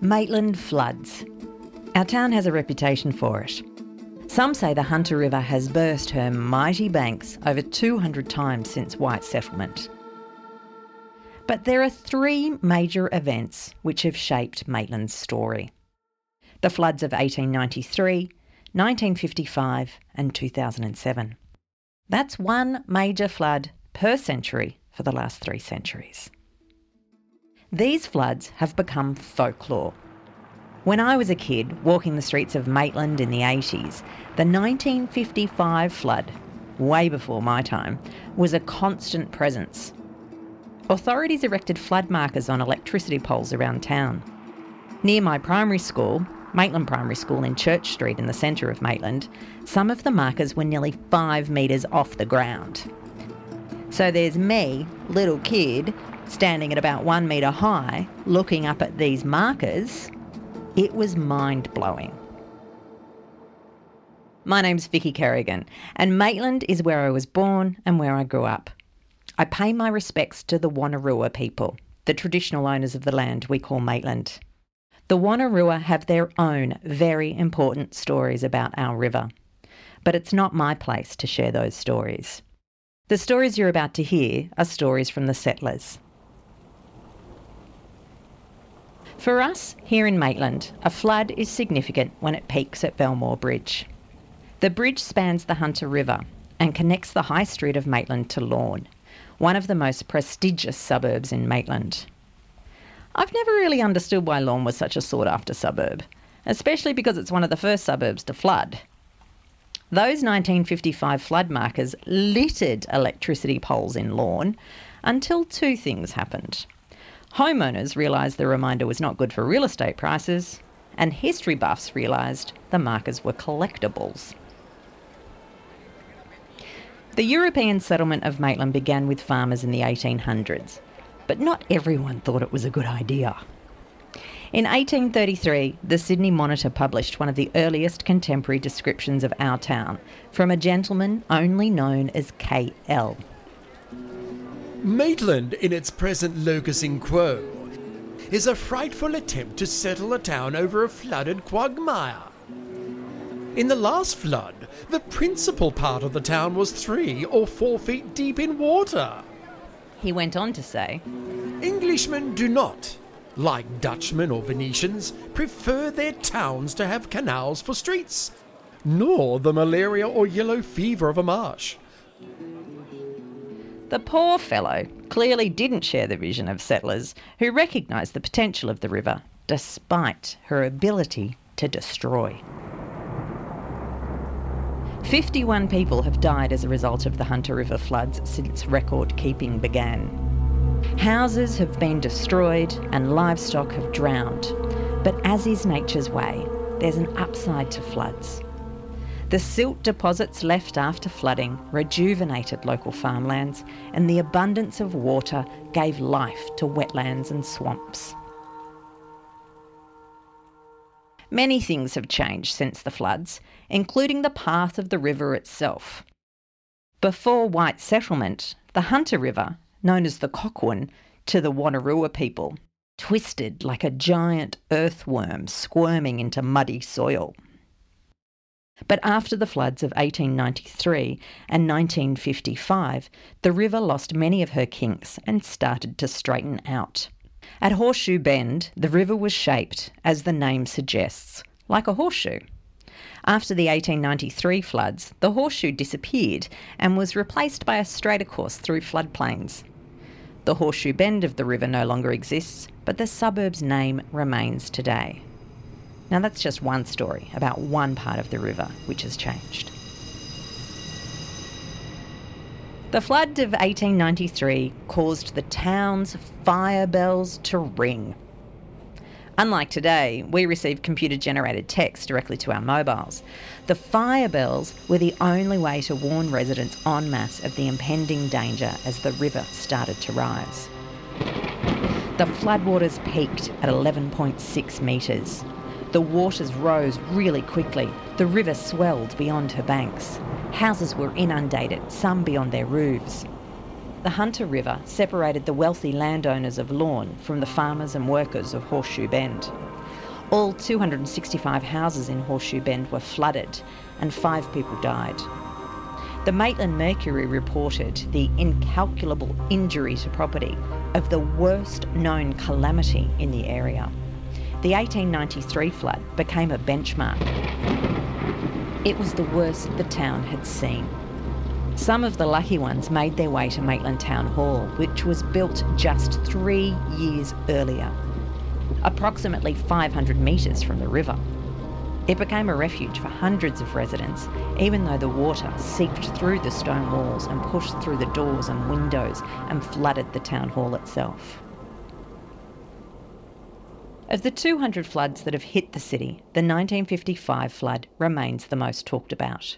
Maitland floods. Our town has a reputation for it. Some say the Hunter River has burst her mighty banks over 200 times since white settlement. But there are three major events which have shaped Maitland's story the floods of 1893, 1955, and 2007. That's one major flood per century for the last three centuries. These floods have become folklore. When I was a kid walking the streets of Maitland in the 80s, the 1955 flood, way before my time, was a constant presence. Authorities erected flood markers on electricity poles around town. Near my primary school, Maitland Primary School in Church Street in the centre of Maitland, some of the markers were nearly five metres off the ground. So there's me, little kid, standing at about one metre high, looking up at these markers. It was mind blowing. My name's Vicky Kerrigan, and Maitland is where I was born and where I grew up. I pay my respects to the Wonnarua people, the traditional owners of the land we call Maitland. The Wonnarua have their own very important stories about our river, but it's not my place to share those stories. The stories you're about to hear are stories from the settlers. For us, here in Maitland, a flood is significant when it peaks at Belmore Bridge. The bridge spans the Hunter River and connects the high street of Maitland to Lorne, one of the most prestigious suburbs in Maitland. I've never really understood why Lorne was such a sought after suburb, especially because it's one of the first suburbs to flood. Those 1955 flood markers littered electricity poles in Lorne until two things happened. Homeowners realised the reminder was not good for real estate prices, and history buffs realised the markers were collectibles. The European settlement of Maitland began with farmers in the 1800s, but not everyone thought it was a good idea. In 1833, the Sydney Monitor published one of the earliest contemporary descriptions of our town from a gentleman only known as K.L. Maitland, in its present locus in quo, is a frightful attempt to settle a town over a flooded quagmire. In the last flood, the principal part of the town was three or four feet deep in water. He went on to say Englishmen do not, like Dutchmen or Venetians, prefer their towns to have canals for streets, nor the malaria or yellow fever of a marsh. The poor fellow clearly didn't share the vision of settlers who recognised the potential of the river despite her ability to destroy. 51 people have died as a result of the Hunter River floods since record keeping began. Houses have been destroyed and livestock have drowned. But as is nature's way, there's an upside to floods. The silt deposits left after flooding rejuvenated local farmlands, and the abundance of water gave life to wetlands and swamps. Many things have changed since the floods, including the path of the river itself. Before white settlement, the Hunter River, known as the Coquun to the Wonnarua people, twisted like a giant earthworm squirming into muddy soil. But after the floods of 1893 and 1955, the river lost many of her kinks and started to straighten out. At Horseshoe Bend, the river was shaped, as the name suggests, like a horseshoe. After the 1893 floods, the horseshoe disappeared and was replaced by a straighter course through floodplains. The horseshoe bend of the river no longer exists, but the suburb's name remains today. Now, that's just one story about one part of the river which has changed. The flood of 1893 caused the town's fire bells to ring. Unlike today, we receive computer generated text directly to our mobiles. The fire bells were the only way to warn residents en masse of the impending danger as the river started to rise. The floodwaters peaked at 11.6 metres. The waters rose really quickly. The river swelled beyond her banks. Houses were inundated, some beyond their roofs. The Hunter River separated the wealthy landowners of Lorne from the farmers and workers of Horseshoe Bend. All 265 houses in Horseshoe Bend were flooded and five people died. The Maitland Mercury reported the incalculable injury to property of the worst known calamity in the area. The 1893 flood became a benchmark. It was the worst the town had seen. Some of the lucky ones made their way to Maitland Town Hall, which was built just three years earlier, approximately 500 metres from the river. It became a refuge for hundreds of residents, even though the water seeped through the stone walls and pushed through the doors and windows and flooded the town hall itself. Of the 200 floods that have hit the city, the 1955 flood remains the most talked about.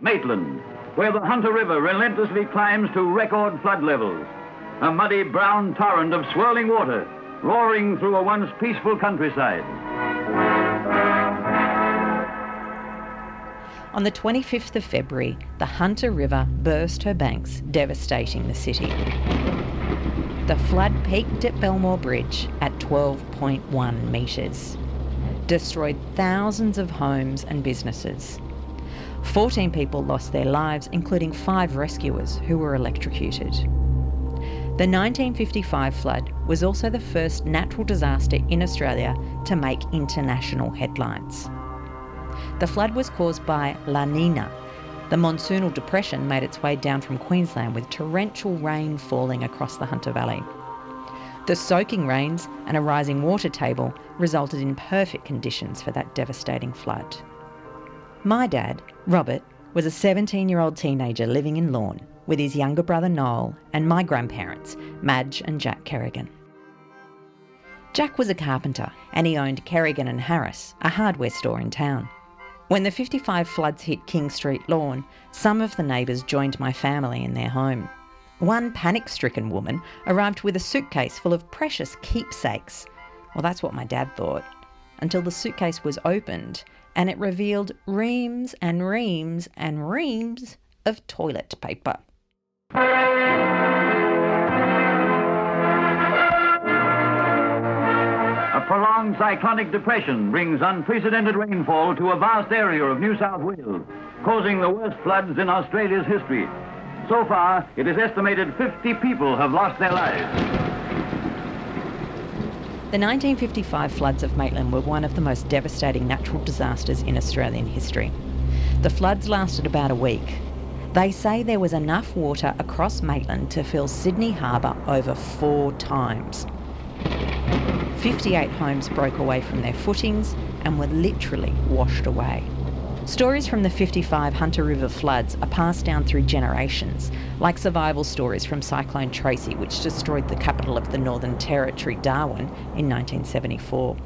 Maitland, where the Hunter River relentlessly climbs to record flood levels. A muddy brown torrent of swirling water roaring through a once peaceful countryside. On the 25th of February, the Hunter River burst her banks, devastating the city. The flood peaked at Belmore Bridge at 12.1 metres, destroyed thousands of homes and businesses. 14 people lost their lives, including five rescuers who were electrocuted. The 1955 flood was also the first natural disaster in Australia to make international headlines. The flood was caused by La Nina. The monsoonal depression made its way down from Queensland with torrential rain falling across the Hunter Valley. The soaking rains and a rising water table resulted in perfect conditions for that devastating flood. My dad, Robert, was a 17 year old teenager living in Lorne with his younger brother Noel and my grandparents, Madge and Jack Kerrigan. Jack was a carpenter and he owned Kerrigan and Harris, a hardware store in town. When the 55 floods hit King Street Lorne, some of the neighbours joined my family in their home. One panic stricken woman arrived with a suitcase full of precious keepsakes. Well, that's what my dad thought. Until the suitcase was opened and it revealed reams and reams and reams of toilet paper. Prolonged cyclonic depression brings unprecedented rainfall to a vast area of New South Wales, causing the worst floods in Australia's history. So far, it is estimated 50 people have lost their lives. The 1955 floods of Maitland were one of the most devastating natural disasters in Australian history. The floods lasted about a week. They say there was enough water across Maitland to fill Sydney Harbour over four times. 58 homes broke away from their footings and were literally washed away. Stories from the 55 Hunter River floods are passed down through generations, like survival stories from Cyclone Tracy, which destroyed the capital of the Northern Territory, Darwin, in 1974.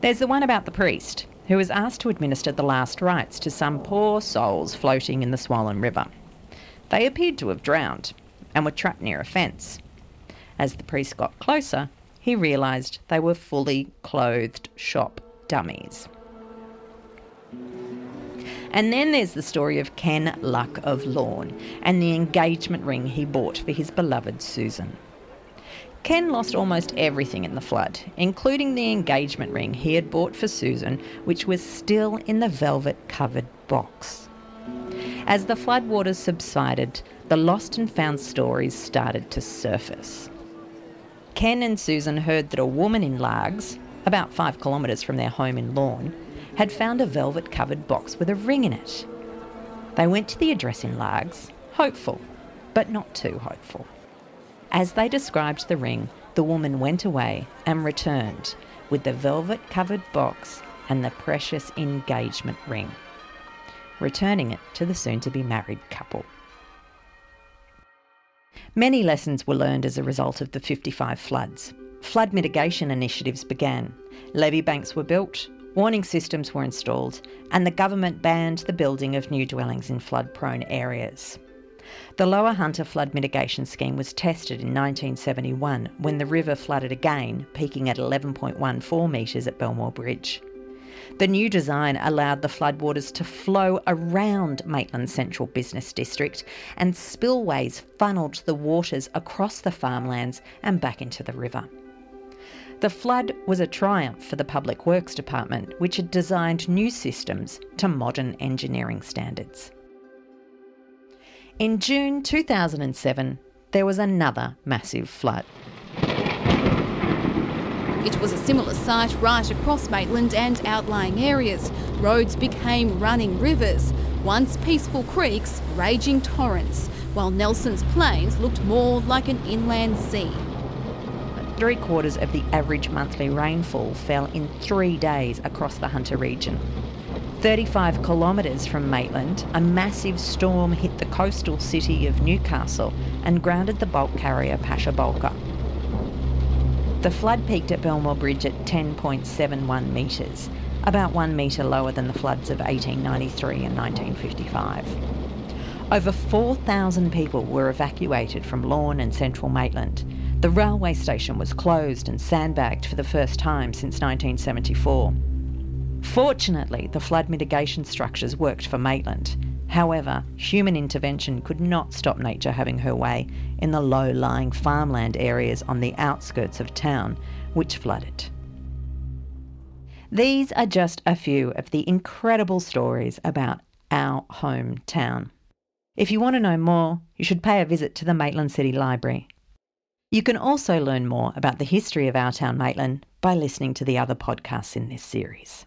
There's the one about the priest, who was asked to administer the last rites to some poor souls floating in the swollen river. They appeared to have drowned and were trapped near a fence. As the priest got closer, he realised they were fully clothed shop dummies. And then there's the story of Ken Luck of Lorne and the engagement ring he bought for his beloved Susan. Ken lost almost everything in the flood, including the engagement ring he had bought for Susan, which was still in the velvet covered box. As the floodwaters subsided, the lost and found stories started to surface. Ken and Susan heard that a woman in Largs, about five kilometres from their home in Lorne, had found a velvet covered box with a ring in it. They went to the address in Largs, hopeful, but not too hopeful. As they described the ring, the woman went away and returned with the velvet covered box and the precious engagement ring, returning it to the soon to be married couple. Many lessons were learned as a result of the 55 floods. Flood mitigation initiatives began. Levee banks were built, warning systems were installed, and the government banned the building of new dwellings in flood prone areas. The Lower Hunter Flood Mitigation Scheme was tested in 1971 when the river flooded again, peaking at 11.14 metres at Belmore Bridge. The new design allowed the floodwaters to flow around Maitland Central Business District, and spillways funnelled the waters across the farmlands and back into the river. The flood was a triumph for the Public Works Department, which had designed new systems to modern engineering standards. In June 2007, there was another massive flood. It was a similar sight right across Maitland and outlying areas. Roads became running rivers, once peaceful creeks, raging torrents, while Nelson's Plains looked more like an inland sea. Three quarters of the average monthly rainfall fell in three days across the Hunter region. 35 kilometres from Maitland, a massive storm hit the coastal city of Newcastle and grounded the bulk carrier Pasha Bulker. The flood peaked at Belmore Bridge at 10.71 metres, about one metre lower than the floods of 1893 and 1955. Over 4,000 people were evacuated from Lorne and central Maitland. The railway station was closed and sandbagged for the first time since 1974. Fortunately, the flood mitigation structures worked for Maitland. However, human intervention could not stop nature having her way in the low lying farmland areas on the outskirts of town, which flooded. These are just a few of the incredible stories about our hometown. If you want to know more, you should pay a visit to the Maitland City Library. You can also learn more about the history of our town Maitland by listening to the other podcasts in this series.